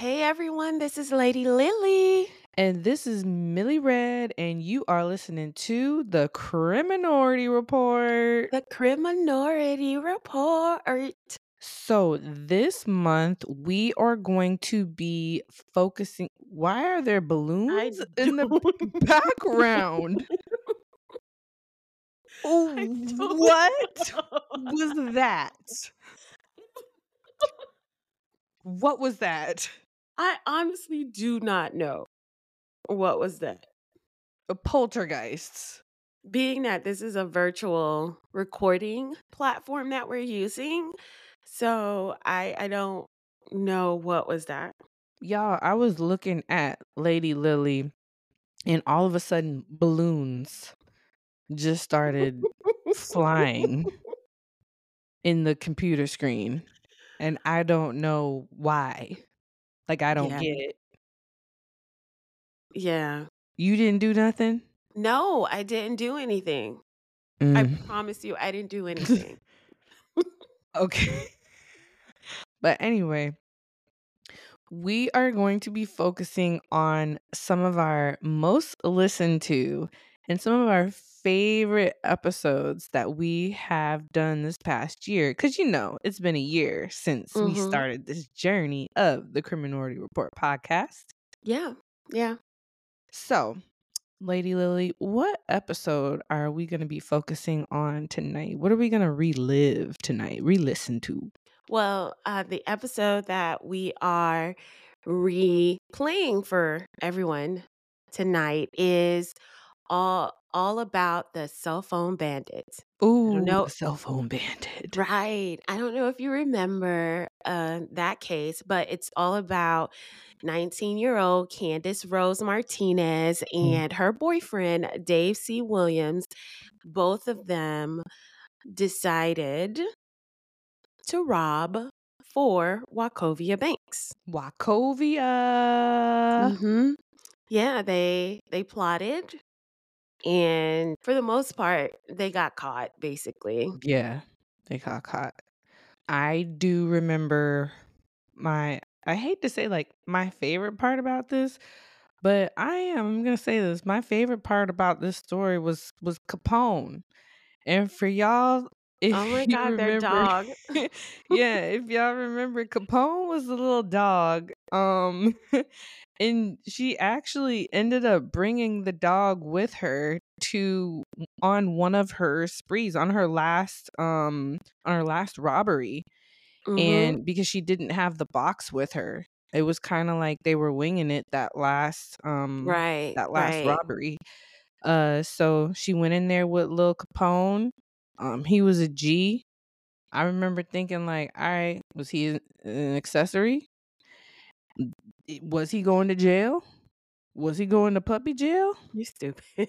Hey everyone, this is Lady Lily. And this is Millie Red, and you are listening to the Criminority Report. The Criminority Report. So, this month we are going to be focusing. Why are there balloons in the background? Oh, what was that? What was that? I honestly do not know. What was that? A poltergeists. Being that this is a virtual recording platform that we're using, so I I don't know what was that. Y'all, I was looking at Lady Lily and all of a sudden balloons just started flying in the computer screen and I don't know why. Like I don't Yeah. get it. Yeah. You didn't do nothing? No, I didn't do anything. I Mm. promise you I didn't do anything. Okay. But anyway, we are going to be focusing on some of our most listened to and some of our favorite episodes that we have done this past year. Because, you know, it's been a year since we Mhm. started this journey of the Criminality Report podcast. Yeah. Yeah. So, Lady Lily, what episode are we going to be focusing on tonight? What are we going to relive tonight, re listen to? Well, uh, the episode that we are replaying for everyone tonight is all all about the cell phone bandits. Ooh, no cell phone bandit. Right. I don't know if you remember uh, that case, but it's all about 19 year old Candice Rose Martinez Mm. and her boyfriend, Dave C. Williams. Both of them decided to rob for Wachovia Banks. Wachovia. hmm Yeah, they they plotted, and for the most part, they got caught. Basically, Yeah, they got caught. I do remember my, I hate to say like my favorite part about this, but I am going to say this. My favorite part about this story was was Capone. And for y'all, if oh my you god, their remember- dog. yeah, if y'all remember, Capone was the little dog. Um, and she actually ended up bringing the dog with her to on one of her sprees on her last um on her last robbery Mhm. and because she didn't have the box with her it was kind of like they were winging it that last um right, that last right. robbery. Uh, so she went in there with Lil Capone. Um, he was a G. I remember thinking like, all right, was he an accessory? Was he going to jail? Was he going to puppy jail? You stupid.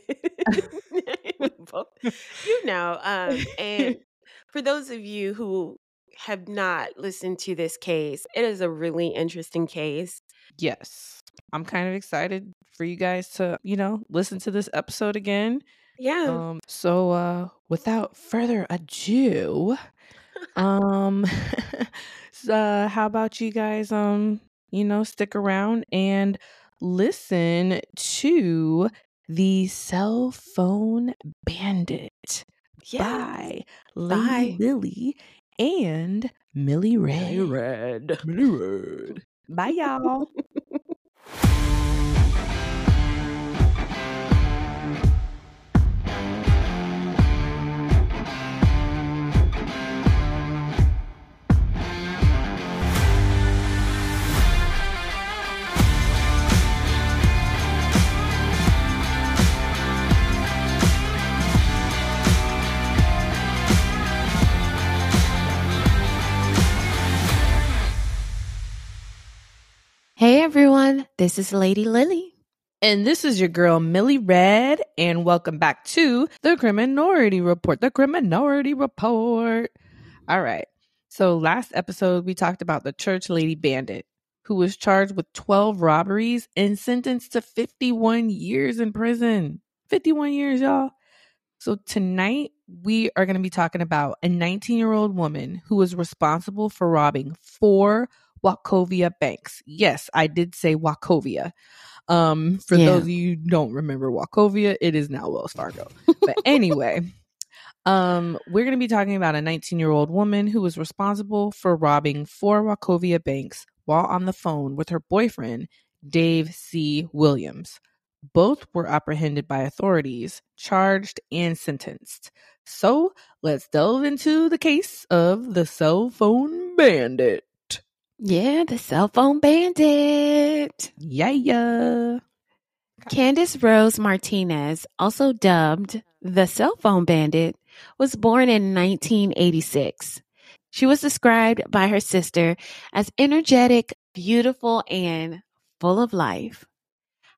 You know, um, and for those of you who have not listened to this case, it is a really interesting case. Yes. I'm kind of excited for you guys to, you know, listen to this episode again. Yeah. Um, so uh without further ado, um so, uh, how about you guys um, you know, stick around and listen to the cell phone bandit yeah. by Bye. Lily and Millie Ray. Red. Millie Red. Bye y'all. Hey everyone, this is Lady Lily. And this is your girl Millie Red, and welcome back to the Criminority Report. The Criminority Report. All right. So last episode we talked about the church lady bandit who was charged with 12 robberies and sentenced to 51 years in prison. 51 years, y'all. So tonight we are going to be talking about a 19 year old woman who was responsible for robbing four Wachovia Banks. Yes, I did say Wachovia. Um, for Yeah. those of you who don't remember Wachovia, it is now Wells Fargo. But anyway, um, we're going to be talking about a 19 year old woman who was responsible for robbing four Wachovia banks while on the phone with her boyfriend, Dave C. Williams. Both were apprehended by authorities, charged, and sentenced. So let's delve into the case of the cell phone bandit. Yeah, the cell phone bandit. Yeah, yeah. Candice Rose Martinez, also dubbed the cell phone bandit, was born in 1986. She was described by her sister as energetic, beautiful, and full of life.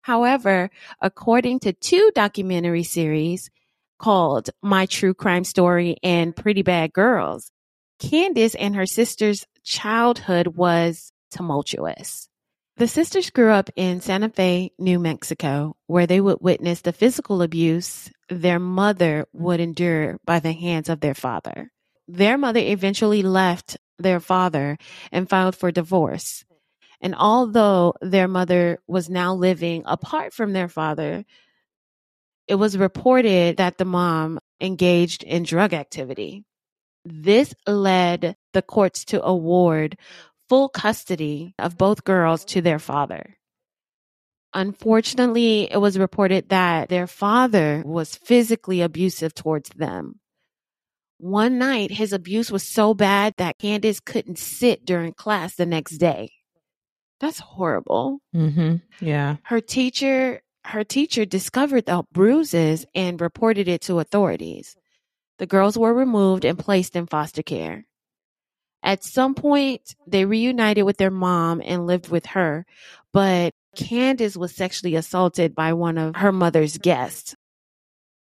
However, according to two documentary series called My True Crime Story and Pretty Bad Girls, Candice and her sister's childhood was tumultuous. The sisters grew up in Santa Fe, New Mexico, where they would witness the physical abuse their mother would endure by the hands of their father. Their mother eventually left their father and filed for divorce. And although their mother was now living apart from their father, it was reported that the mom engaged in drug activity. This led the courts to award full custody of both girls to their father. Unfortunately, it was reported that their father was physically abusive towards them. One night, his abuse was so bad that Candice couldn't sit during class the next day. That's horrible. Mm-hmm. Yeah. Her teacher, her teacher discovered the bruises and reported it to authorities. The girls were removed and placed in foster care. At some point, they reunited with their mom and lived with her, but Candice was sexually assaulted by one of her mother's guests.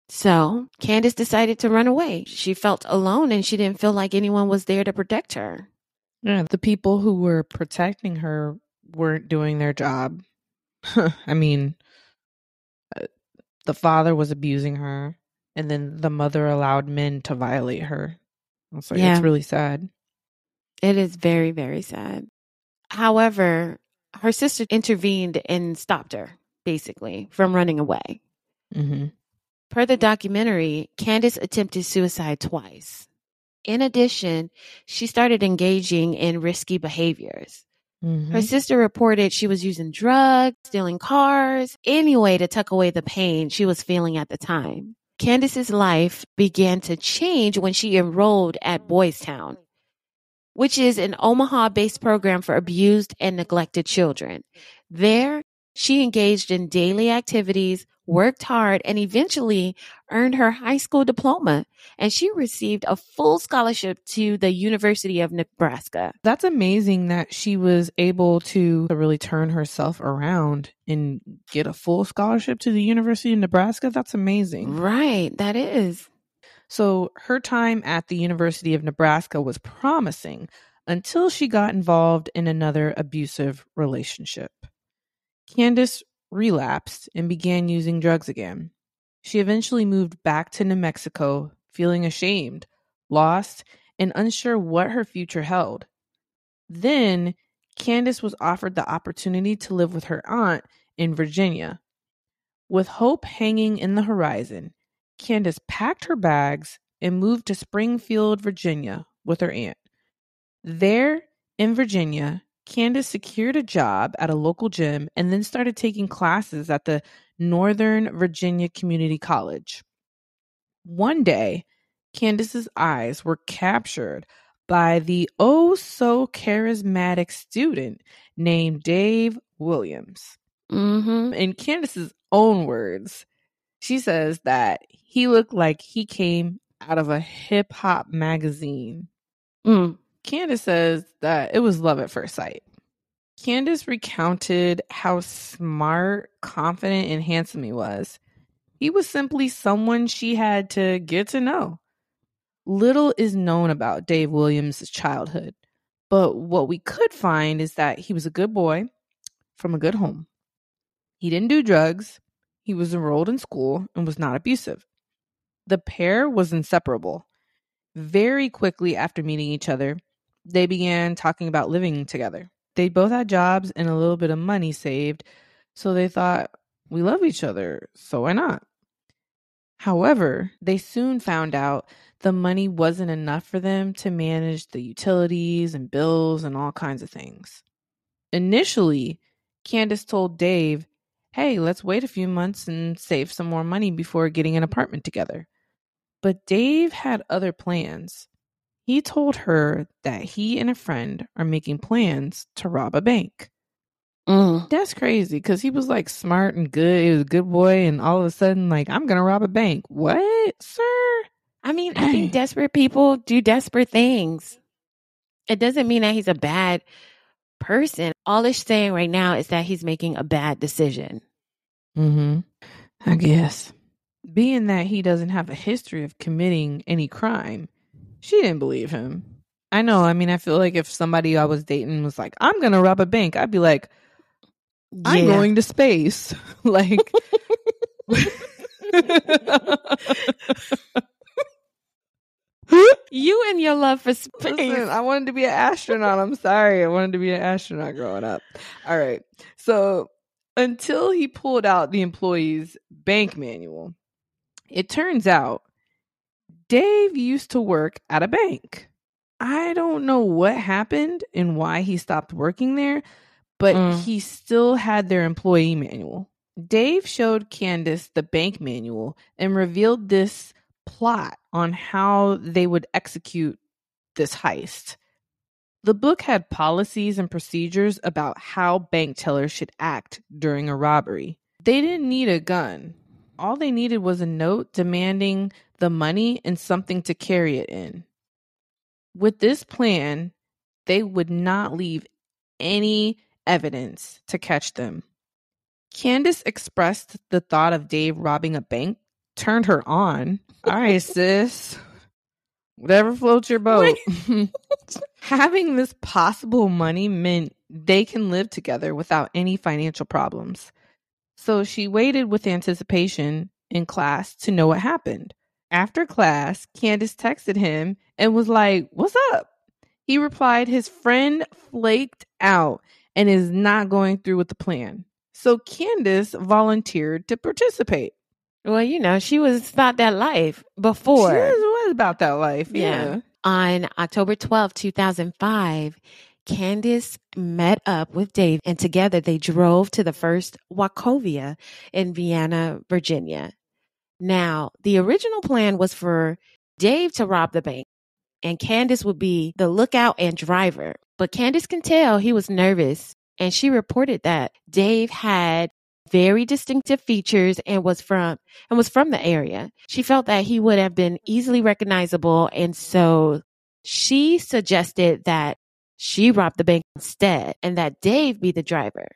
So Candice decided to run away. She felt alone and she didn't feel like anyone was there to protect her. Yeah. The people who were protecting her weren't doing their job. I mean, uh, the father was abusing her, and then the mother allowed men to violate her. It's like, Yeah. it's really sad. It is very, very sad. However, her sister intervened and stopped her, basically, from running away. Mm-hmm. Per the documentary, Candice attempted suicide twice. In addition, she started engaging in risky behaviors. Mm-hmm. Her sister reported she was using drugs, stealing cars, any way to tuck away the pain she was feeling at the time. Candice's life began to change when she enrolled at Boys Town, which is an Omaha based program for abused and neglected children. There, she engaged in daily activities, worked hard, and eventually earned her high school diploma. And she received a full scholarship to the University of Nebraska. That's amazing that she was able to really turn herself around and get a full scholarship to the University of Nebraska. That's amazing. Right, that is. So her time at the University of Nebraska was promising until she got involved in another abusive relationship. Candice relapsed and began using drugs again. She eventually moved back to New Mexico, feeling ashamed, lost, and unsure what her future held. Then Candice was offered the opportunity to live with her aunt in Virginia. With hope hanging in the horizon, Candice packed her bags and moved to Springfield, Virginia with her aunt. There in Virginia, Candice secured a job at a local gym and then started taking classes at the Northern Virginia Community College. One day, Candice's eyes were captured by the oh so charismatic student named Dave Williams. Mm-hmm. In Candice's own words, she says that he looked like he came out of a hip hop magazine. Mm. Candice says that it was love at first sight. Candice recounted how smart, confident, and handsome he was. He was simply someone she had to get to know. Little is known about Dave Williams' childhood, but what we could find is that he was a good boy from a good home. He didn't do drugs, he was enrolled in school, and was not abusive. The pair was inseparable. Very quickly after meeting each other, they began talking about living together. They both had jobs and a little bit of money saved, so they thought, we love each other, so why not? However, they soon found out the money wasn't enough for them to manage the utilities and bills and all kinds of things. Initially, Candice told Dave, hey, let's wait a few months and save some more money before getting an apartment together. But Dave had other plans. He told her that he and a friend are making plans to rob a bank. Mm. That's crazy because he was like smart and good. He was a good boy, and all of a sudden, like, I'm gonna rob a bank. What, sir? I mean, I think desperate people do desperate things. It doesn't mean that he's a bad person. All it's saying right now is that he's making a bad decision. Mm-hmm. I guess. Being that he doesn't have a history of committing any crime, she didn't believe him. I know. I mean, I feel like if somebody I was dating was like, I'm going to rob a bank, I'd be like, I'm Yeah. going to space. like, You and your love for space. Listen, I wanted to be an astronaut. I'm sorry. I wanted to be an astronaut growing up. All right. So until he pulled out the employee's bank manual, it turns out Dave used to work at a bank. I don't know what happened and why he stopped working there, but Mm. he still had their employee manual. Dave showed Candice the bank manual and revealed this plot on how they would execute this heist. The book had policies and procedures about how bank tellers should act during a robbery. They didn't need a gun. All they needed was a note demanding the money and something to carry it in. With this plan, they would not leave any evidence to catch them. Candice expressed the thought of Dave robbing a bank turned her on. All right, sis. Whatever floats your boat. Having this possible money meant they can live together without any financial problems. So she waited with anticipation in class to know what happened. After class, Candice texted him and was like, What's up? He replied, His friend flaked out and is not going through with the plan. So Candice volunteered to participate. Well, you know, she was thought that life before. was, was about that life. Yeah. Yeah. On October twelfth, two 2005, Candice met up with Dave and together they drove to the first Wachovia in Vienna, Virginia. Now, the original plan was for Dave to rob the bank and Candice would be the lookout and driver. But Candice can tell he was nervous and she reported that Dave had very distinctive features and was from and was from the area. She felt that he would have been easily recognizable and so she suggested that she rob the bank instead and that Dave be the driver.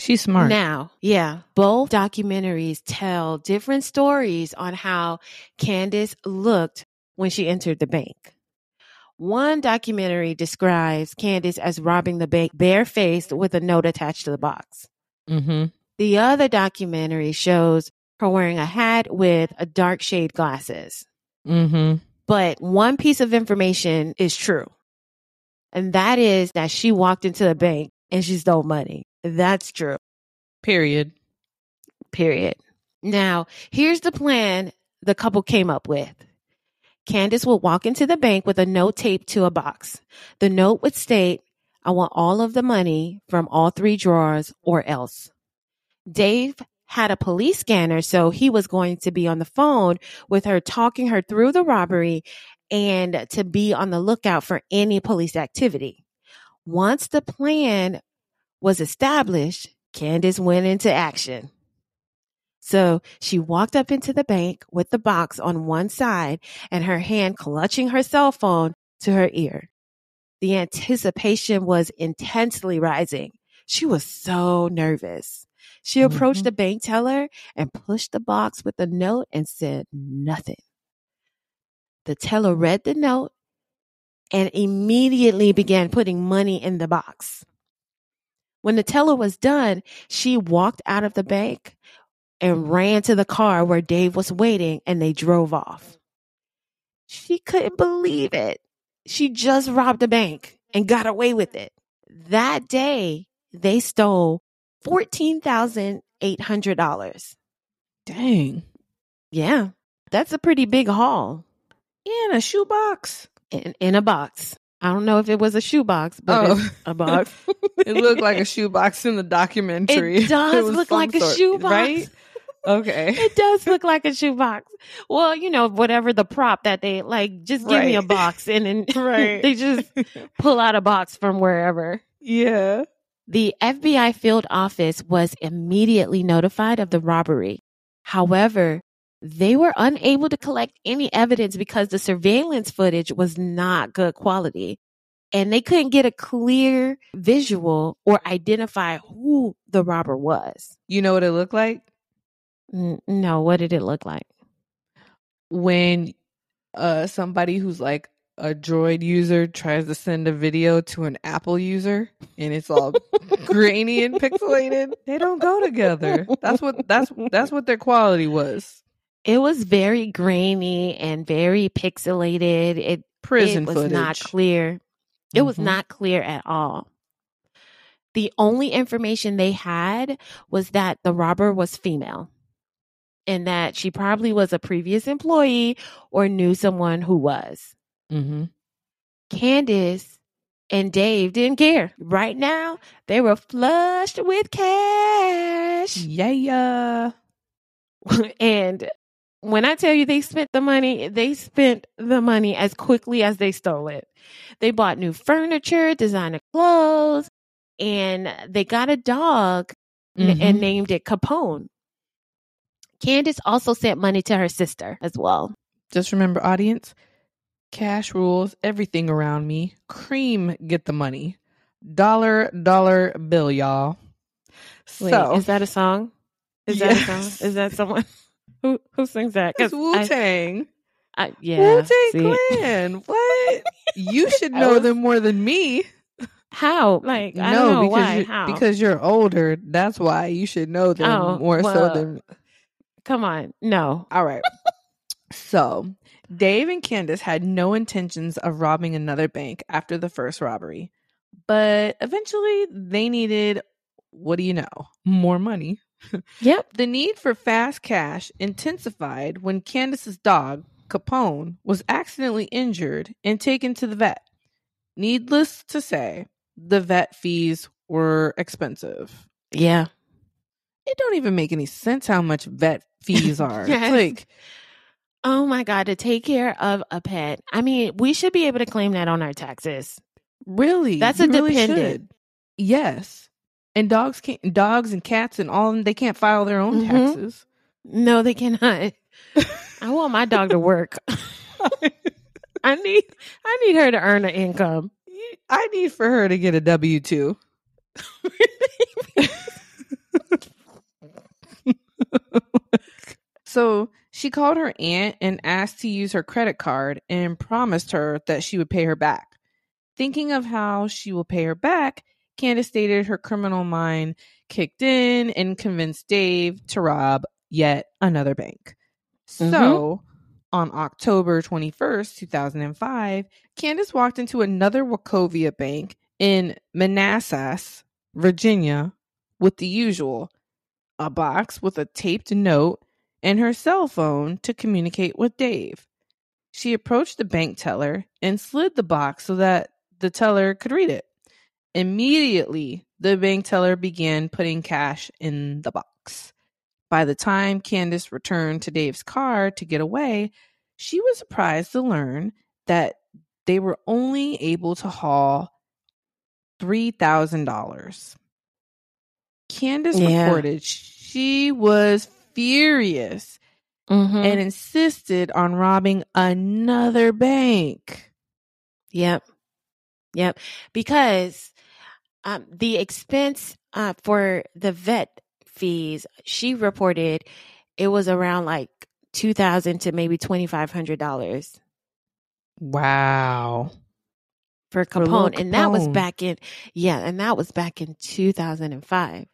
She's smart. Now, yeah, both documentaries tell different stories on how Candice looked when she entered the bank. One documentary describes Candice as robbing the bank barefaced with a note attached to the box. mm-hmm. The other documentary shows her wearing a hat with a dark shade glasses. Mm-hmm. But one piece of information is true. And that is that she walked into the bank and she stole money. That's true. Period. Period. Now, here's the plan the couple came up with. Candice would walk into the bank with a note taped to a box. The note would state, I want all of the money from all three drawers or else. Dave had a police scanner, so he was going to be on the phone with her, talking her through the robbery and to be on the lookout for any police activity. Once the plan was established, Candice went into action. So she walked up into the bank with the box on one side and her hand clutching her cell phone to her ear. The anticipation was intensely rising. She was so nervous. She approached Mhm. the bank teller and pushed the box with the note and said nothing. The teller read the note and immediately began putting money in the box. When the teller was done, she walked out of the bank and ran to the car where Dave was waiting and they drove off. She couldn't believe it. She just robbed a bank and got away with it. that day they stole $14,800. Dang. Yeah. That's a pretty big haul In a shoebox. in, in a box. I don't know if it was a shoebox, but Oh. it's a box. It looked like a shoebox in the documentary. It does was look like a sort- shoebox. Right? Okay. It does look like a shoebox. Well, you know, whatever the prop that they like, just give me a box and then Right. they just pull out a box from wherever. yeah. The FBI field office was immediately notified of the robbery. However, they were unable to collect any evidence because the surveillance footage was not good quality. And they couldn't get a clear visual or identify who the robber was. You know what it looked like? No, what did it look like? When uh somebody who's like a droid user tries to send a video to an Apple user and it's all grainy and pixelated. They don't go together. That's what that's that's what their quality was. It was very grainy and very pixelated. It Prison it was footage. not clear. It was Mhm. not clear at all. The only information they had was that the robber was female and that she probably was a previous employee or knew someone who was. Mm-hmm. Candice and Dave didn't care. Right now, they were flushed with cash. Yeah. and when I tell you they spent the money, they spent the money as quickly as they stole it. They bought new furniture, designer clothes, and they got a dog Mhm. and named it Capone. Candice also sent money to her sister as well. Just remember, audience, cash rules everything around me. Cream get the money. Dollar, dollar bill, y'all. Wait, so, is that a song? Is that a song? Is that someone who who sings that? it's Wu Tang. Yeah, Wu Tang? Clan. What? you should know was- them more than me. How? Like I no, don't know because why. you How? because you're older. That's why you should know them Oh, more so than come on, no. All right. so, Dave and Candice had no intentions of robbing another bank after the first robbery, but eventually they needed, what do you know, more money. Yep. The need for fast cash intensified when Candice's dog, Capone, was accidentally injured and taken to the vet. Needless to say, the vet fees were expensive. Yeah. It don't even make any sense how much vet fees are. Yes. It's like Oh my God, to take care of a pet. I mean, we should be able to claim that on our taxes. Really? That's a really dependent. should. Yes. And dogs can't dogs and cats and all of them they can't file their own Mhm. taxes. No, they cannot. I want my dog to work. I need I need her to earn an income. I need for her to get a W two. so she called her aunt and asked to use her credit card and promised her that she would pay her back. Thinking of how she will pay her back, Candice stated her criminal mind kicked in and convinced Dave to rob yet another bank. So, mm-hmm. on October 21st, 2005, Candice walked into another Wachovia bank in Manassas, Virginia, with the usual a box with a taped note and her cell phone to communicate with Dave. She approached the bank teller and slid the box so that the teller could read it. Immediately, the bank teller began putting cash in the box. By the time Candice returned to Dave's car to get away, she was surprised to learn that they were only able to haul $3,000. Candice Yeah. reported she was furious Mhm. and insisted on robbing another bank. Yep. Yep. Because um, the expense uh, for the vet fees, she reported it was around like two thousand to maybe twenty five hundred dollars Wow. for For Capone, and that was back in yeah, and that was back in two thousand and five.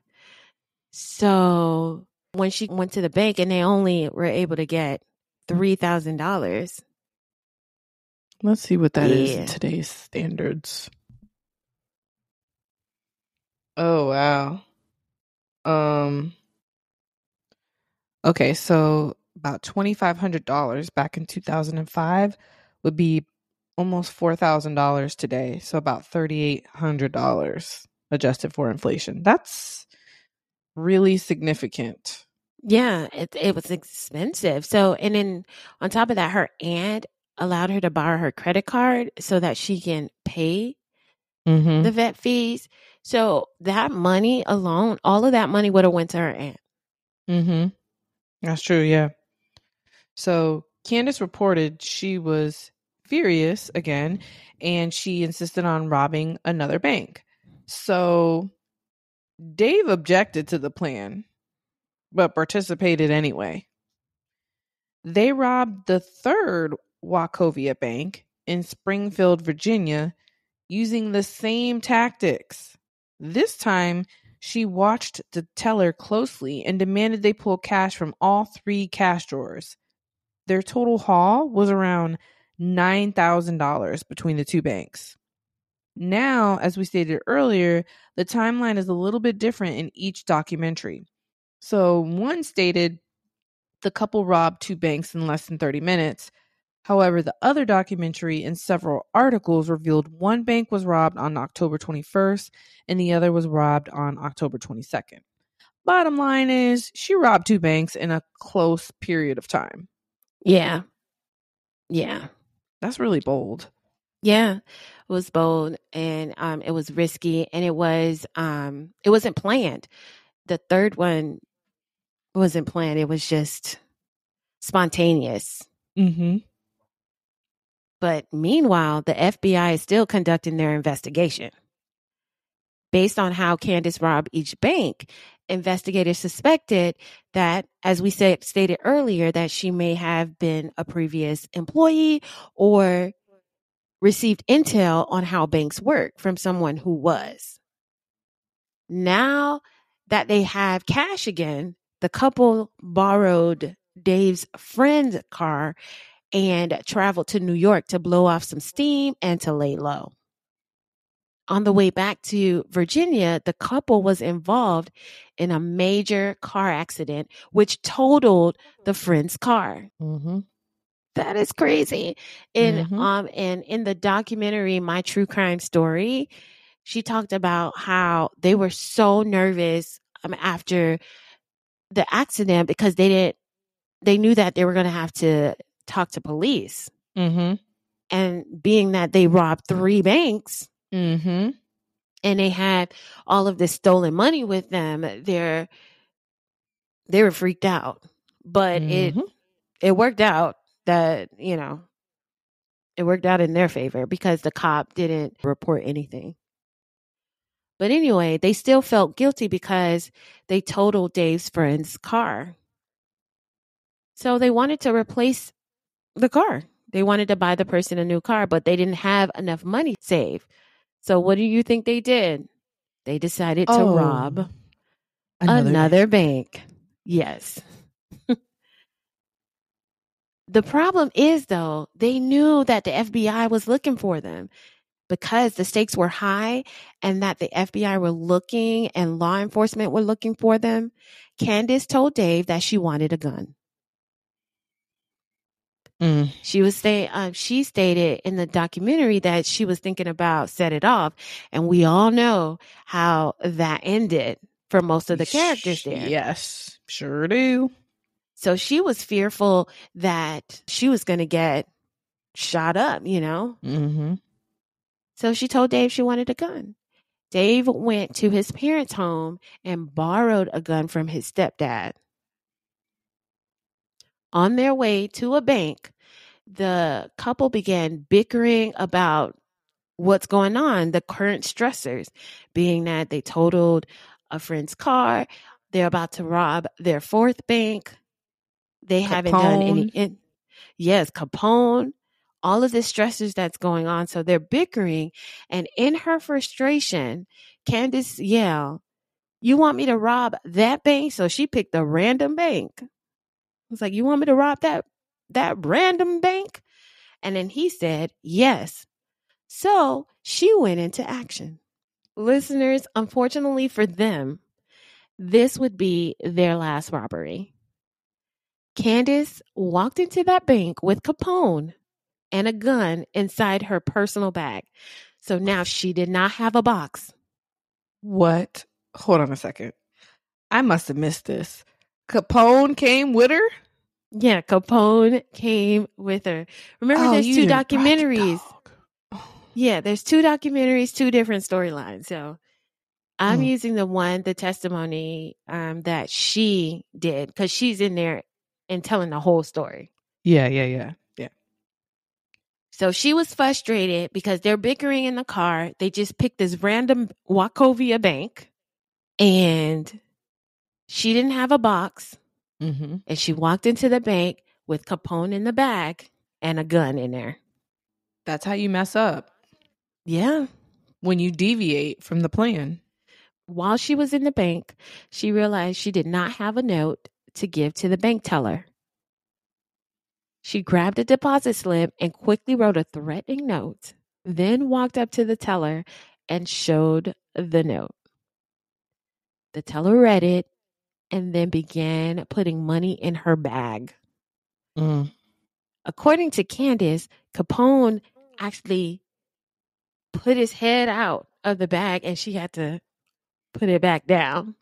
So when she went to the bank, and they only were able to get three thousand dollars. Let's see what that is Yeah. in today's standards. Oh wow. Um Okay, so about $2500 back in 2005 would be almost $4,000 today, so about $3800 adjusted for inflation. That's really significant. Yeah, it it was expensive. So, and then on top of that, her aunt allowed her to borrow her credit card so that she can pay Mhm. the vet fees. So that money alone, all of that money would have went to her aunt. Mm-hmm. That's true, yeah. So Candice reported she was furious again and she insisted on robbing another bank. So Dave objected to the plan, but participated anyway. They robbed the third Wachovia Bank in Springfield, Virginia, using the same tactics. This time, she watched the teller closely and demanded they pull cash from all three cash drawers. Their total haul was around $9,000 between the two banks. Now, as we stated earlier, the timeline is a little bit different in each documentary. So, one stated the couple robbed two banks in less than 30 minutes. However, the other documentary and several articles revealed one bank was robbed on October 21st and the other was robbed on October 22nd. Bottom line is, she robbed two banks in a close period of time. Yeah. Yeah. That's really bold. Yeah. It was bold and um it was risky and it was um it wasn't planned. The third one wasn't planned. It was just spontaneous. Mm-hmm. But meanwhile, the FBI is still conducting their investigation. Based on how Candice robbed each bank, investigators suspected that, as we said, stated earlier, that she may have been a previous employee or received intel on how banks work from someone who was. Now that they have cash again, the couple borrowed Dave's friend's car and traveled to New York to blow off some steam and to lay low. On the way back to Virginia, the couple was involved in a major car accident, which totaled the friend's car. Mm-hmm. That is crazy. And Mhm. um and in the documentary My True Crime Story, she talked about how they were so nervous um after the accident because they didn't they knew that they were going to have to talk to police. Mm-hmm. And being that they robbed three banks Mm-hmm. and they had all of this stolen money with them, they're they were freaked out. But it Mhm. it worked out that, you know, it worked out in their favor because the cop didn't report anything. But anyway, they still felt guilty because they totaled Dave's friend's car. So they wanted to replace the car. They wanted to buy the person a new car, but they didn't have enough money saved. So what do you think they did? They decided to Oh, rob Another, another, bank. bank. Yes. the problem is, though, they knew that the FBI was looking for them because the stakes were high and that the FBI were looking and law enforcement were looking for them. Candice told Dave that she wanted a gun. Mm. She was say um, she stated in the documentary that she was thinking about set it off, and we all know how that ended for most of the characters there. Yes, sure do. So she was fearful that she was going to get shot up, you know? Mm-hmm. So she told Dave she wanted a gun. Dave went to his parents' home and borrowed a gun from his stepdad. On their way to a bank, the couple began bickering about what's going on, the current stressors, being that they totaled a friend's car, they're about to rob their fourth bank. They haven't done any. In, yes, Capone, all of the stressors that's going on. So they're bickering. And in her frustration, Candice yelled, You want me to rob that bank? So she picked a random bank. It's like, You want me to rob that that random bank? And then he said, Yes. So she went into action. Listeners, unfortunately for them, this would be their last robbery. Candice walked into that bank with Capone and a gun inside her personal bag. So now she did not have a box. What? Hold on a second. I must have missed this. Capone came with her? Yeah, Capone came with her. Remember, Oh, there's two documentaries. Yeah, there's two documentaries, two different storylines. So I'm Mm. using the one, the testimony um, that she did, because she's in there and telling the whole story. Yeah, yeah, yeah. Yeah. So she was frustrated because they're bickering in the car. They just picked this random Wachovia bank and she didn't have a box. Mm-hmm. And she walked into the bank with Capone in the bag and a gun in there. That's how you mess up Yeah. when you deviate from the plan. While she was in the bank, she realized she did not have a note to give to the bank teller. She grabbed a deposit slip and quickly wrote a threatening note, then walked up to the teller and showed the note. The teller read it and then began putting money in her bag. Mm. According to Candice, Capone actually put his head out of the bag and she had to put it back down.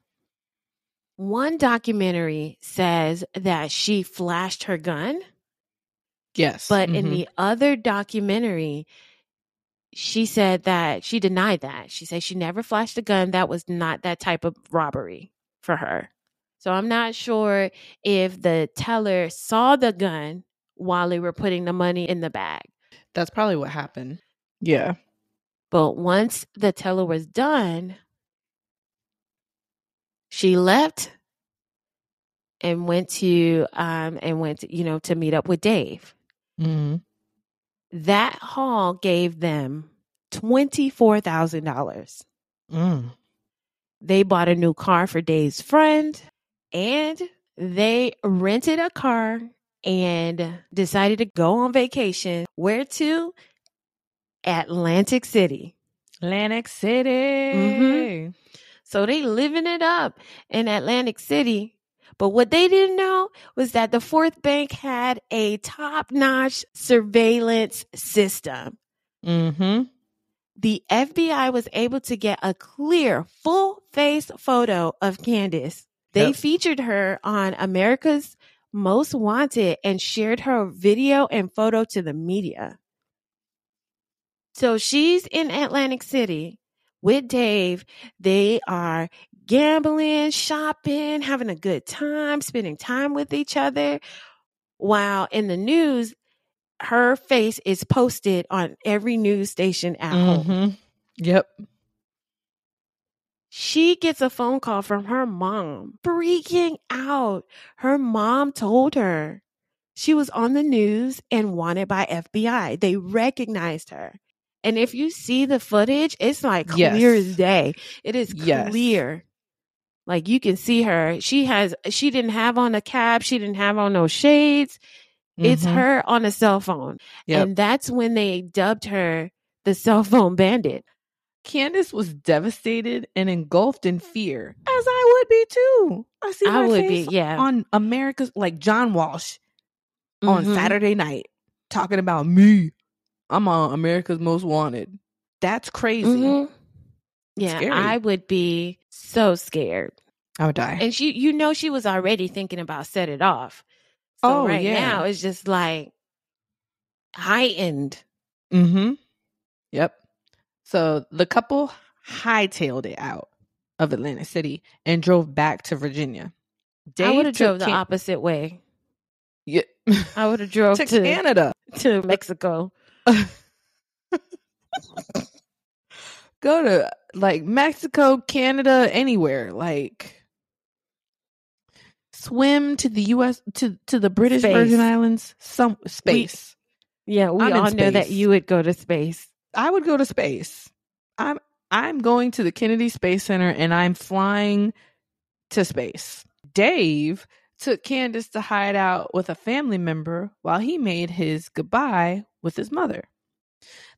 One documentary says that she flashed her gun, Yes. but in Mhm. the other documentary, she said that she denied that. She said she never flashed a gun. That was not that type of robbery for her. So I'm not sure if the teller saw the gun while they were putting the money in the bag. that's probably what happened. Yeah. But once the teller was done, she left and went to um and went to, you know to meet up with Dave. Mm-hmm. That haul gave them $24,000. Mm. They bought a new car for Dave's friend and they rented a car and decided to go on vacation. Where to? Atlantic City. Atlantic City. Mhm. So they living it up in Atlantic City. But what they didn't know was that the fourth bank had a top-notch surveillance system. Mm-hmm. The FBI was able to get a clear, full face photo of Candice. They Yep. featured her on America's Most Wanted and shared her video and photo to the media. So she's in Atlantic City with Dave. They are gambling, shopping, having a good time, spending time with each other. While in the news, her face is posted on every news station at. Mm-hmm. Yep. She gets a phone call from her mom, freaking out. Her mom told her she was on the news and wanted by FBI. They recognized her. And if you see the footage, it's like clear Yes. as day. It is Yes. clear. Like you can see her. She has she didn't have on a cap, she didn't have on no shades. It's Mhm. her on a cell phone. Yep. And that's when they dubbed her the cell phone bandit. Candice was devastated and engulfed in fear, as I would be too. I see I would be, yeah. on America's like John Walsh on Mhm. Saturday night talking about me. I'm on America's Most Wanted. That's crazy. Mhm. Yeah, Scary. I would be so scared. I would die. And she you know she was already thinking about set it off. So Oh, right yeah. now it's just like heightened. Mm-hmm. Yep. So the couple hightailed it out of Atlantic City and drove back to Virginia. I would have drove the Can- opposite way. Yeah. I would have drove to to, Canada. to Mexico. Go to like Mexico, Canada, anywhere. Like swim to the US to to the British Space. Virgin Islands, some space. Yeah, we I'm all know that you would go to space. I would go to space. I'm I'm going to the Kennedy Space Center and I'm flying to space. Dave took Candice to hide out with a family member while he made his goodbye with his mother.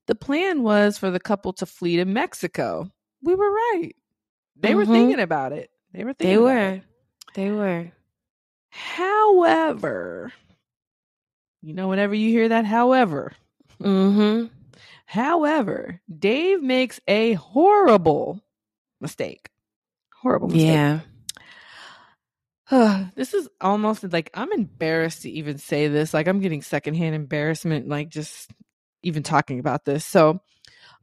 The plan was for the couple to flee to Mexico, we were right. They were Mhm. thinking about it. They were thinking They were. it. They were. However, you know, whenever you hear that, however, Mm-hmm. However, Dave makes a horrible mistake. Horrible mistake. Yeah. this is almost like I'm embarrassed to even say this. Like I'm getting secondhand embarrassment, like just even talking about this. So,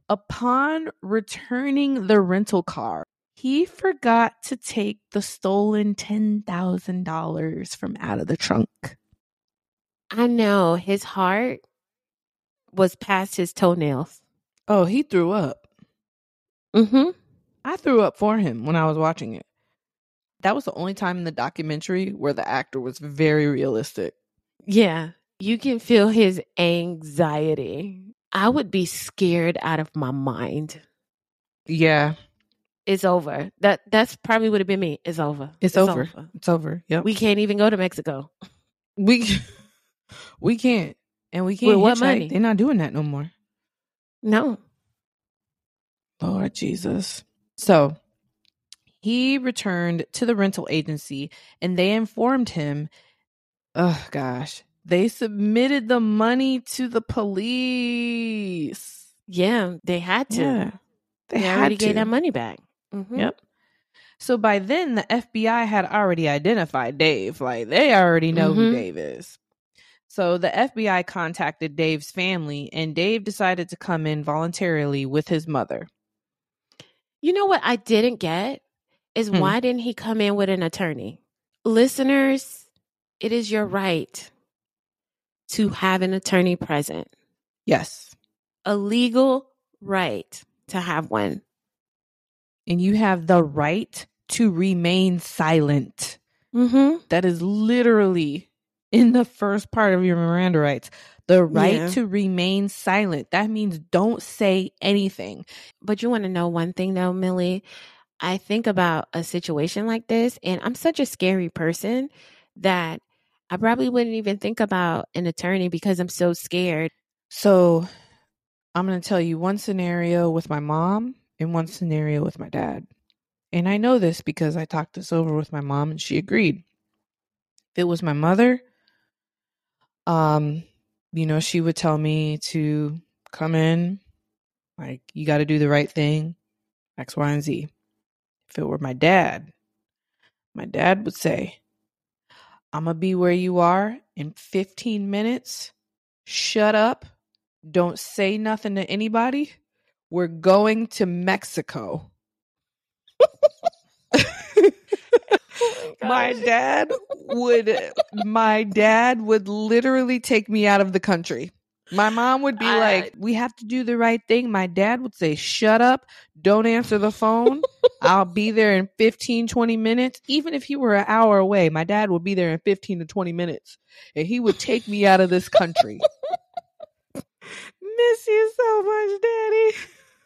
upon returning the rental car, he forgot to take the stolen $10,000 from out of the trunk. I know his heart was past his toenails. Oh, he threw up. Mm-hmm. I threw up for him when I was watching it. That was the only time in the documentary where the actor was very realistic. Yeah. You can feel his anxiety. I would be scared out of my mind. Yeah, It's over. That that's probably would have been me. It's over. it's, over. It's over. Yep. We can't even go to Mexico. We we can't, and we can't. With what hitchhike. money? They're not doing that no more. No. Lord Jesus. So he returned to the rental agency, and they informed him. Oh gosh, they submitted the money to the police. Yeah, they had to. Yeah, They, they, already had to. gave that money back. Mhm. Yep. So by then, the FBI had already identified Dave. Like they already know who Mhm. Dave is. So the FBI contacted Dave's family, and Dave decided to come in voluntarily with his mother. You know what I didn't get is Hmm. why didn't he come in with an attorney? Listeners, it is your right to have an attorney present. Yes. A legal right to have one. And you have the right to remain silent. Mm-hmm. That is literally in the first part of your Miranda rights. The right Yeah. to remain silent. That means don't say anything. But you want to know one thing though, Millie? I think about a situation like this, and I'm such a scary person that I probably wouldn't even think about an attorney because I'm so scared. So I'm going to tell you one scenario with my mom and one scenario with my dad. And I know this because I talked this over with my mom and she agreed. If it was my mother, um, you know, she would tell me to come in, like, you got to do the right thing, X, Y, and Z. If it were my dad, my dad would say, I'm going to be where you are in 15 minutes. Shut up. Don't say nothing to anybody. We're going to Mexico. my dad would my dad would literally take me out of the country. My mom would be I- like, "We have to do the right thing." My dad would say, "Shut up. Don't answer the phone. I'll be there in 15 20 minutes." Even if he were an hour away, my dad would be there in 15 to 20 minutes. And he would take me out of this country. Miss you so much, daddy.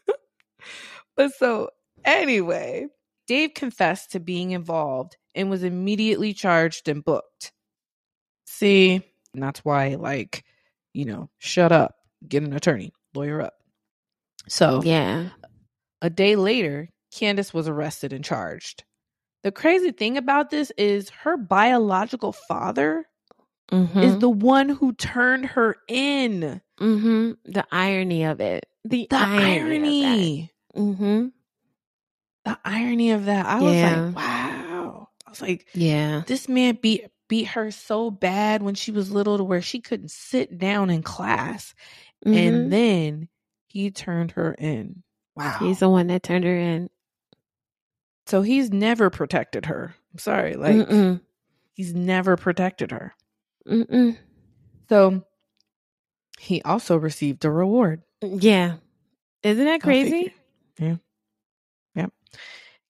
but so, anyway, Dave confessed to being involved and was immediately charged and booked. See, and that's why, like, you know, shut up, get an attorney, lawyer up. So, Yeah. a day later, Candice was arrested and charged. The crazy thing about this is her biological father Mm-hmm. is the one who turned her in. mm-hmm. The irony of it. The, The irony. irony. Mm-hmm. The irony of that. I was Yeah. like, wow. I was like, Yeah. this man beat beat her so bad when she was little to where she couldn't sit down in class. Mhm. And then he turned her in. Wow. he's the one that turned her in. so he's never protected her. I'm sorry. Like Mm-mm. he's never protected her. Mm-mm. So he also received a reward. Yeah. Isn't that crazy? Yeah.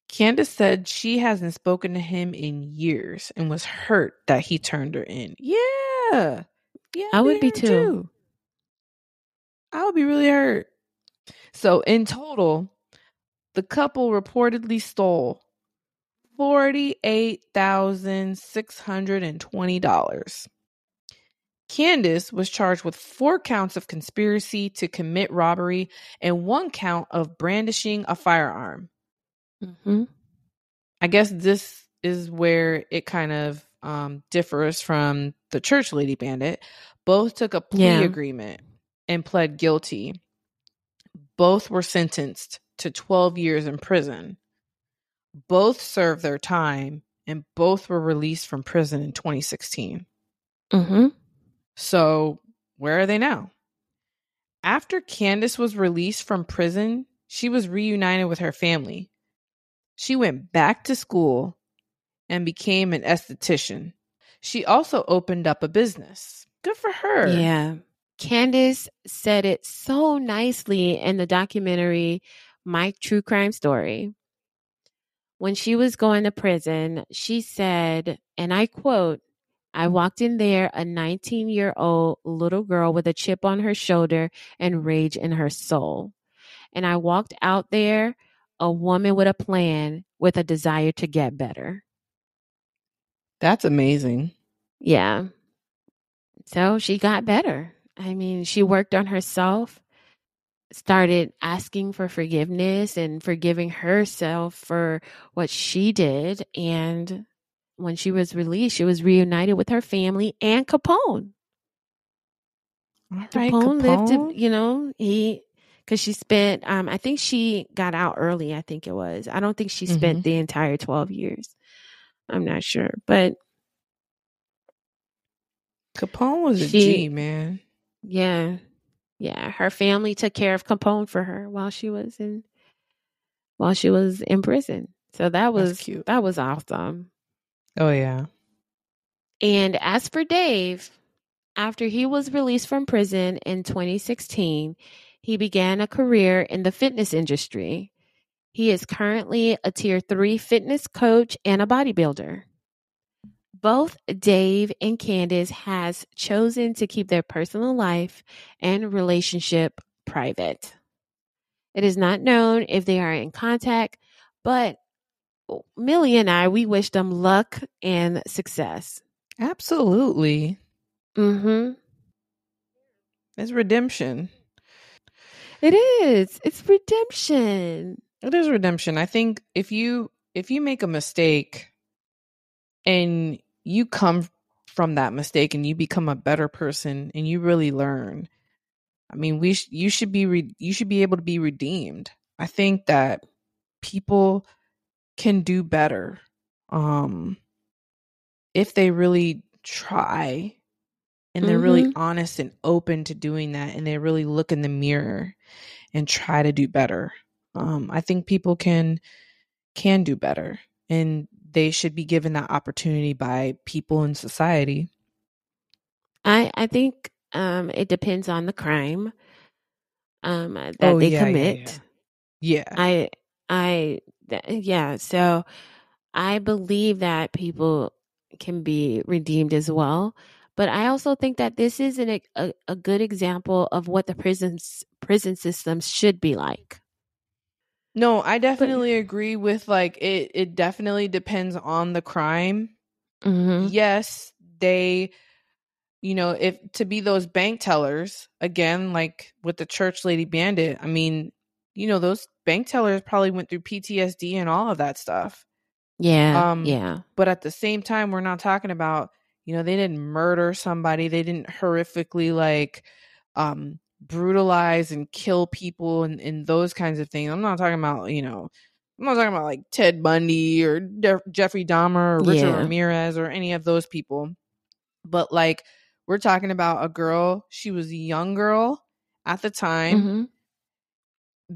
Candice said she hasn't spoken to him in years and was hurt that he turned her in. Yeah. Yeah. I would be hurt too. I would be really hurt. So in total, the couple reportedly stole $48,620. Candice was charged with four counts of conspiracy to commit robbery and one count of brandishing a firearm. Mm-hmm. I guess this is where it kind of um, differs from the church lady bandit. Both took a plea Yeah. agreement and pled guilty. Both were sentenced to 12 years in prison. Both served their time and both were released from prison in 2016. Mm-hmm. So, where are they now? After Candice was released from prison, she was reunited with her family. She went back to school and became an esthetician. She also opened up a business. Good for her. Yeah. Candice said it so nicely in the documentary My True Crime Story. When she was going to prison, she said, and I quote, I walked in there a 19 year old little girl with a chip on her shoulder and rage in her soul. And I walked out there a woman with a plan with a desire to get better. That's amazing. Yeah. So she got better. I mean, she worked on herself, started asking for forgiveness and forgiving herself for what she did. And when she was released, she was reunited with her family and Capone. Right, Capone, lived, to, you know, he, because she spent, um, I think she got out early, I think it was. I don't think she spent Mhm. the entire 12 years. I'm not sure. But Capone was a She- G, man. Yeah. Yeah. Her family took care of Capone for her while she was in while she was in prison. So that was cute. that was awesome. Oh yeah. And as for Dave, after he was released from prison in 2016, he began a career in the fitness industry. He is currently a tier 3 fitness coach and a bodybuilder. Both Dave and Candice has chosen to keep their personal life and relationship private. It is not known if they are in contact, but Millie and I, we wish them luck and success. Absolutely. Mm-hmm. It's redemption. It is. It's redemption. It is redemption. I think if you if you make a mistake and you come from that mistake and you become a better person and you really learn, I mean, we sh- you should be re- you should be able to be redeemed. I think that people can do better um if they really try and they're really honest and open to doing that and they really look in the mirror and try to do better. Um i think people can can do better and they should be given that opportunity by people in society. I I think um it depends on the crime um that Oh, they yeah, yeah, commit. yeah. I I th- yeah, so I believe that people can be redeemed as well. But I also think that this is an, a a good example of what the prisons prison systems should be like. no i definitely agree with like it it definitely depends on the crime Mm-hmm. yes they you know if to be those bank tellers again like with the church lady bandit i mean you know those bank tellers probably went through ptsd and all of that stuff Yeah, Um, yeah, but at the same time we're not talking about you know they didn't murder somebody they didn't horrifically like um brutalize and kill people and, and those kinds of things i'm not talking about you know i'm not talking about like ted bundy or De- jeffrey dahmer or richard Yeah. ramirez or any of those people but like we're talking about a girl she was a young girl at the time hmm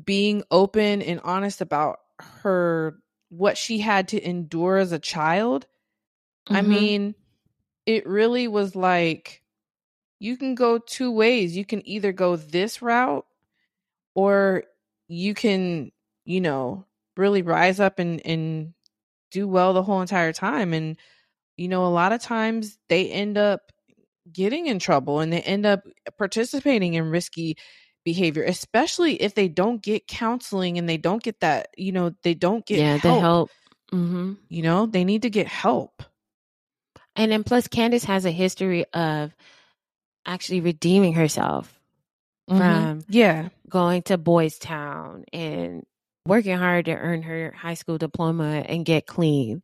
being open and honest about her what she had to endure as a child I Mhm. mean, it really was like you can go two ways. You can either go this route or you can, you know, really rise up and and do well the whole entire time and you know, a lot of times they end up getting in trouble and they end up participating in risky behavior, especially if they don't get counseling and they don't get that, you know, they don't get yeah, help. the help. Mm-hmm. You know, they need to get help. And then plus, Candice has a history of actually redeeming herself Mhm. from Yeah. going to Boys Town and working hard to earn her high school diploma and get clean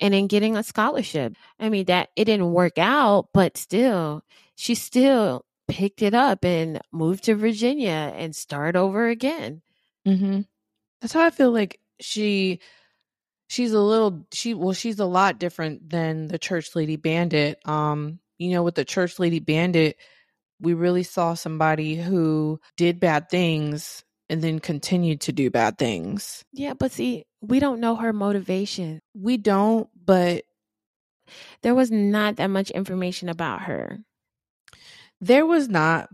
and then getting a scholarship. I mean, that it didn't work out, but still, she still picked it up and moved to Virginia and start over again. Mm-hmm. That's how I feel like she she's a little she well she's a lot different than the church lady bandit um you know with the church lady bandit we really saw somebody who did bad things and then continued to do bad things Yeah, but see, we don't know her motivation. we don't but There was not that much information about her. there was not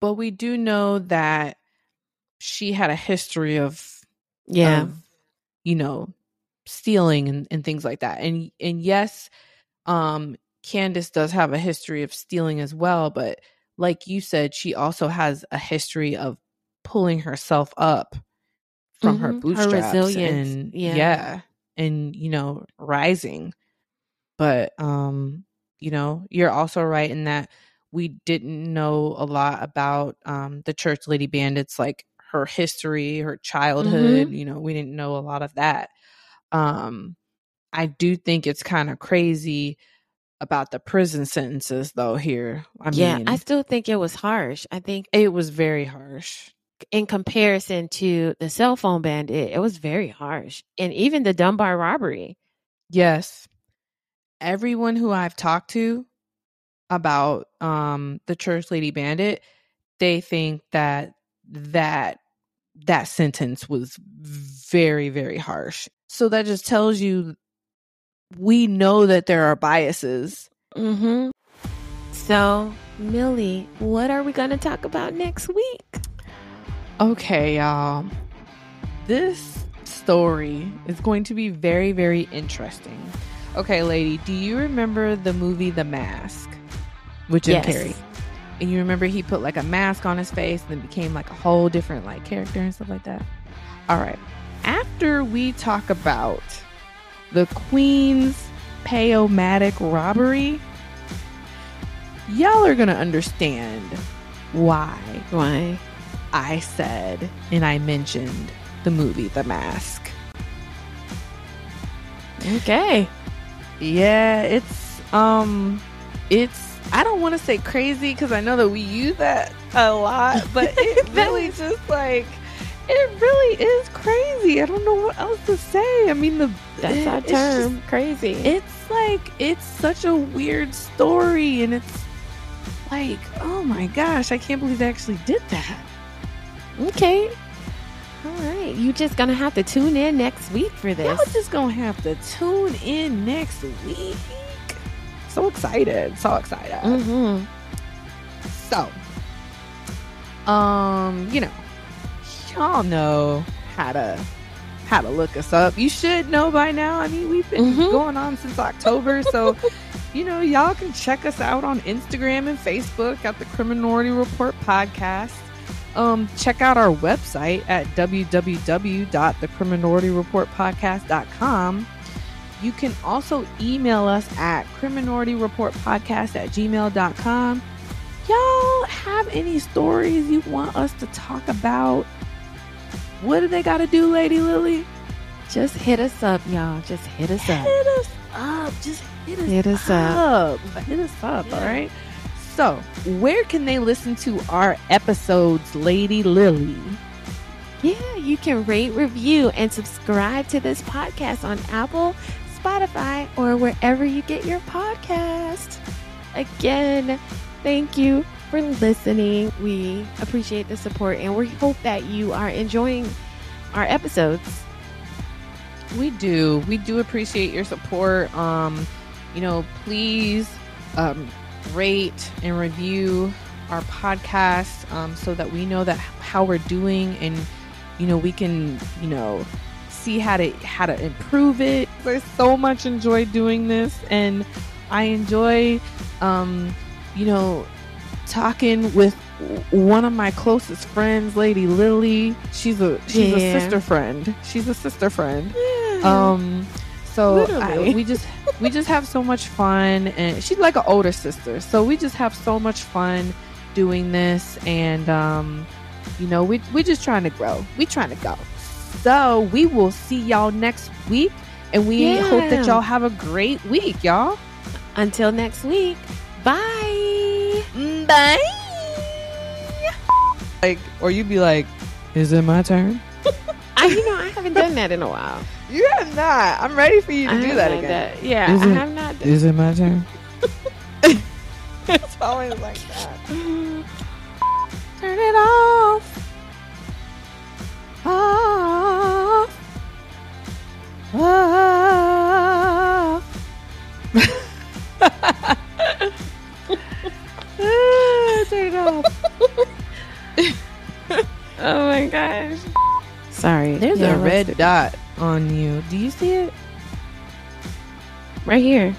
but we do know that she had a history of Yeah. of, you know stealing and, and things like that. And and yes um candice does have a history of stealing as well but like you said she also has a history of pulling herself up from her Mhm, her bootstraps resilience, and yeah. yeah and you know rising. But um you know you're also right in that we didn't know a lot about um the church lady bandits like her history her childhood you know we didn't know a lot of that um i do think it's kind of crazy about the prison sentences though here i yeah, mean I still think it was harsh. I think it was very harsh in comparison to the cell phone bandit, it was very harsh. And even the Dunbar robbery. yes everyone who i've talked to about um the church lady bandit they think that that that sentence was very very harsh so that just tells you we know that there are biases Mm-hmm. So, Millie, what are we going to talk about next week? okay y'all this story is going to be very very interesting okay lady do you remember the movie the mask with jim Yes. carrey and you remember he put like a mask on his face and then became like a whole different like character and stuff like that all right after we talk about the queen's Pay-O-Matic robbery y'all are gonna understand why Why? i said and i mentioned the movie the mask Okay. yeah it's um it's i don't want to say crazy because i know that we use that a lot but it really just like it really is crazy i don't know what else to say i mean the That's our eh, just- term. Crazy. it's like it's such a weird story and it's like oh my gosh i can't believe they actually did that okay. All right. you're just going to have to tune in next week for this. y'all just gonna have to tune in next week so excited so excited Mm-hmm. So, um, you know, y'all know how to how to look us up. You should know by now. I mean, we've been Mhm. going on since October, so you know, y'all can check us out on Instagram and Facebook at the Criminality Report Podcast. Um, check out our website at www.thecriminorityreportpodcast.com. You can also email us at criminorityreportpodcast at gmail.com y'all have any stories you want us to talk about what do they got to do lady lily Just hit us up, y'all. Just hit us up. hit us up just hit us, Hit us up. up hit us up Yeah. all right so where can they listen to our episodes lady lily Yeah, you can rate, review, and subscribe to this podcast on Apple, Spotify, or wherever you get your podcast. Again, thank you for listening. We appreciate the support and we hope that you are enjoying our episodes. we do we do appreciate your support um you know please um rate and review our podcast um so that we know that how we're doing and you know we can you know see how to how to improve it i so much enjoy doing this and i enjoy um you know talking with one of my closest friends lady lily she's a she's Yeah. a sister friend she's a sister friend Yeah. um so I, we just we just have so much fun and she's like an older sister so we just have so much fun doing this and um You know, we we're just trying to grow. We trying to go. So we will see y'all next week, and we hope that y'all have a great week, y'all. Until next week. Bye. Mm, bye. Like, or you'd be like, "Is it my turn?" I, you know, I haven't done that in a while. You have not. I'm ready for you to I do that again. done- yeah, Is I it- have not done Is it my turn? it's always like that. Turn it off. Off. Ah, Turn it off. Oh my gosh. Sorry. There's Yeah, a red do- dot on you. Do you see it? right here.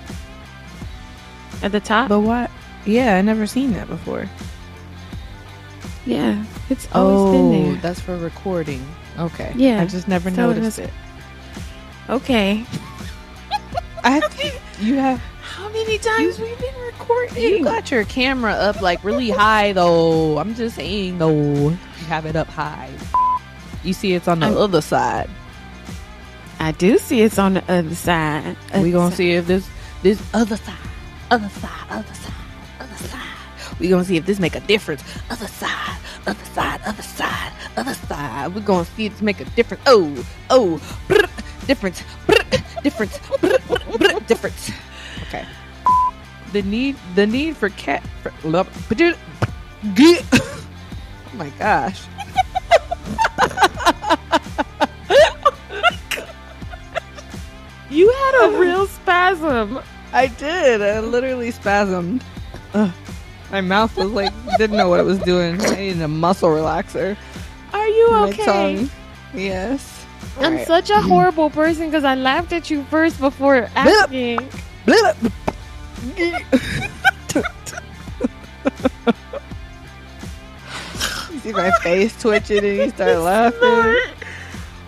At the top? But what? Yeah, I never seen that before. Yeah. It's always been there. Oh, that's for recording. Okay. Yeah, I just never telling noticed us- it. Okay. I you have How many times we've been recording? you got your camera up like really high though. I'm just saying though. You have it up high. You see it's on the I'm- other side. I do see it's on the other side. we gonna Other see if this this other side, other side, other side, other side. We gonna see if this make a difference. Other side, other side, other side, other side. We gonna see it make a difference. Oh, oh, brr, difference, brr, difference, brr, brr, brr, difference. Okay. The need, the need for cat. For, love, oh my gosh. You had a real spasm. I did. I literally spasmed. Ugh. My mouth was like didn't know what it was doing. I needed a muscle relaxer. Are you okay? tongue. Yes. I'm Alright. such a horrible person because I laughed at you first before asking. Blip. Blip. you see my face twitching and you start laughing. oh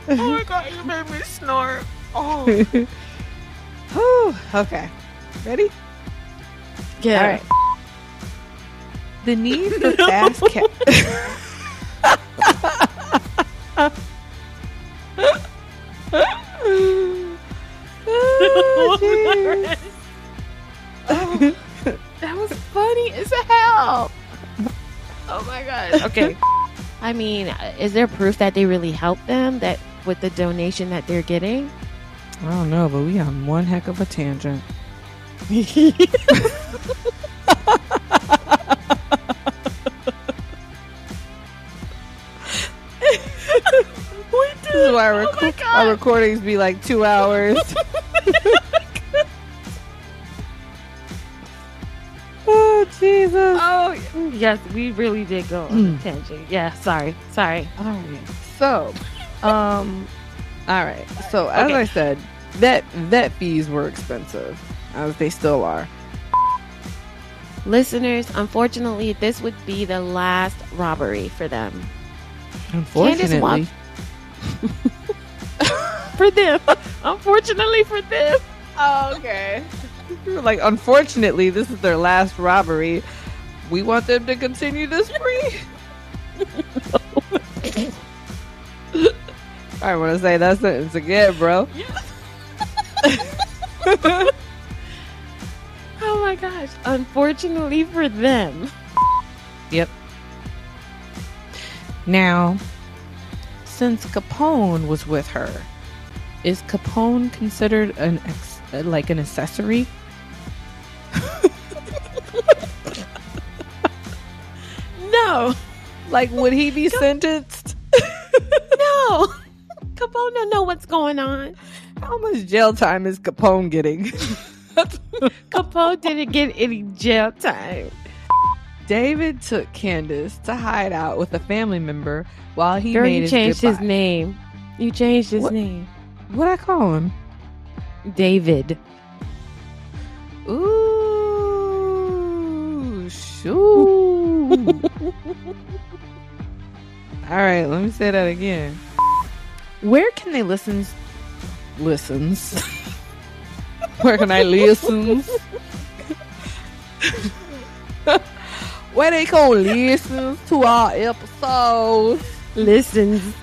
my god, you made me snort. Oh. Whew. Okay. Ready? Yeah. All right. The need for fast cat. Oh. Oh, that was funny as hell. Oh my god. Okay. I mean, is there proof that they really helped them that with the donation that they're getting? I don't know, but we on one heck of a tangent. This is why our, Oh rec- God. our recordings be like two hours. oh Jesus! Oh yes, we really did go on Mm. a tangent. Yeah, sorry, sorry. All right. So, um, all right. So as Okay. I said, vet vet fees were expensive, as they still are. Listeners, unfortunately, this would be the last robbery for them. Unfortunately, walked- For them, unfortunately for them. Oh, okay. Like, unfortunately, this is their last robbery. We want them to continue this spree. I want to say that sentence again, bro. Oh my gosh! Unfortunately for them. Yep. Now, since Capone was with her, is Capone considered an ex- like an accessory? No, Like, would he be sentenced? no. Capone don't know what's going on. How much jail time is Capone getting? Capone didn't get any jail time. David took Candice to hide out with a family member while he Girl, made you his changed his name. You changed his What? name. What I call him? David. Ooh, shoo. All right, let me say that again. Where can they listen? Listens. Where can I listen? where they gonna listen to our episodes. Listens.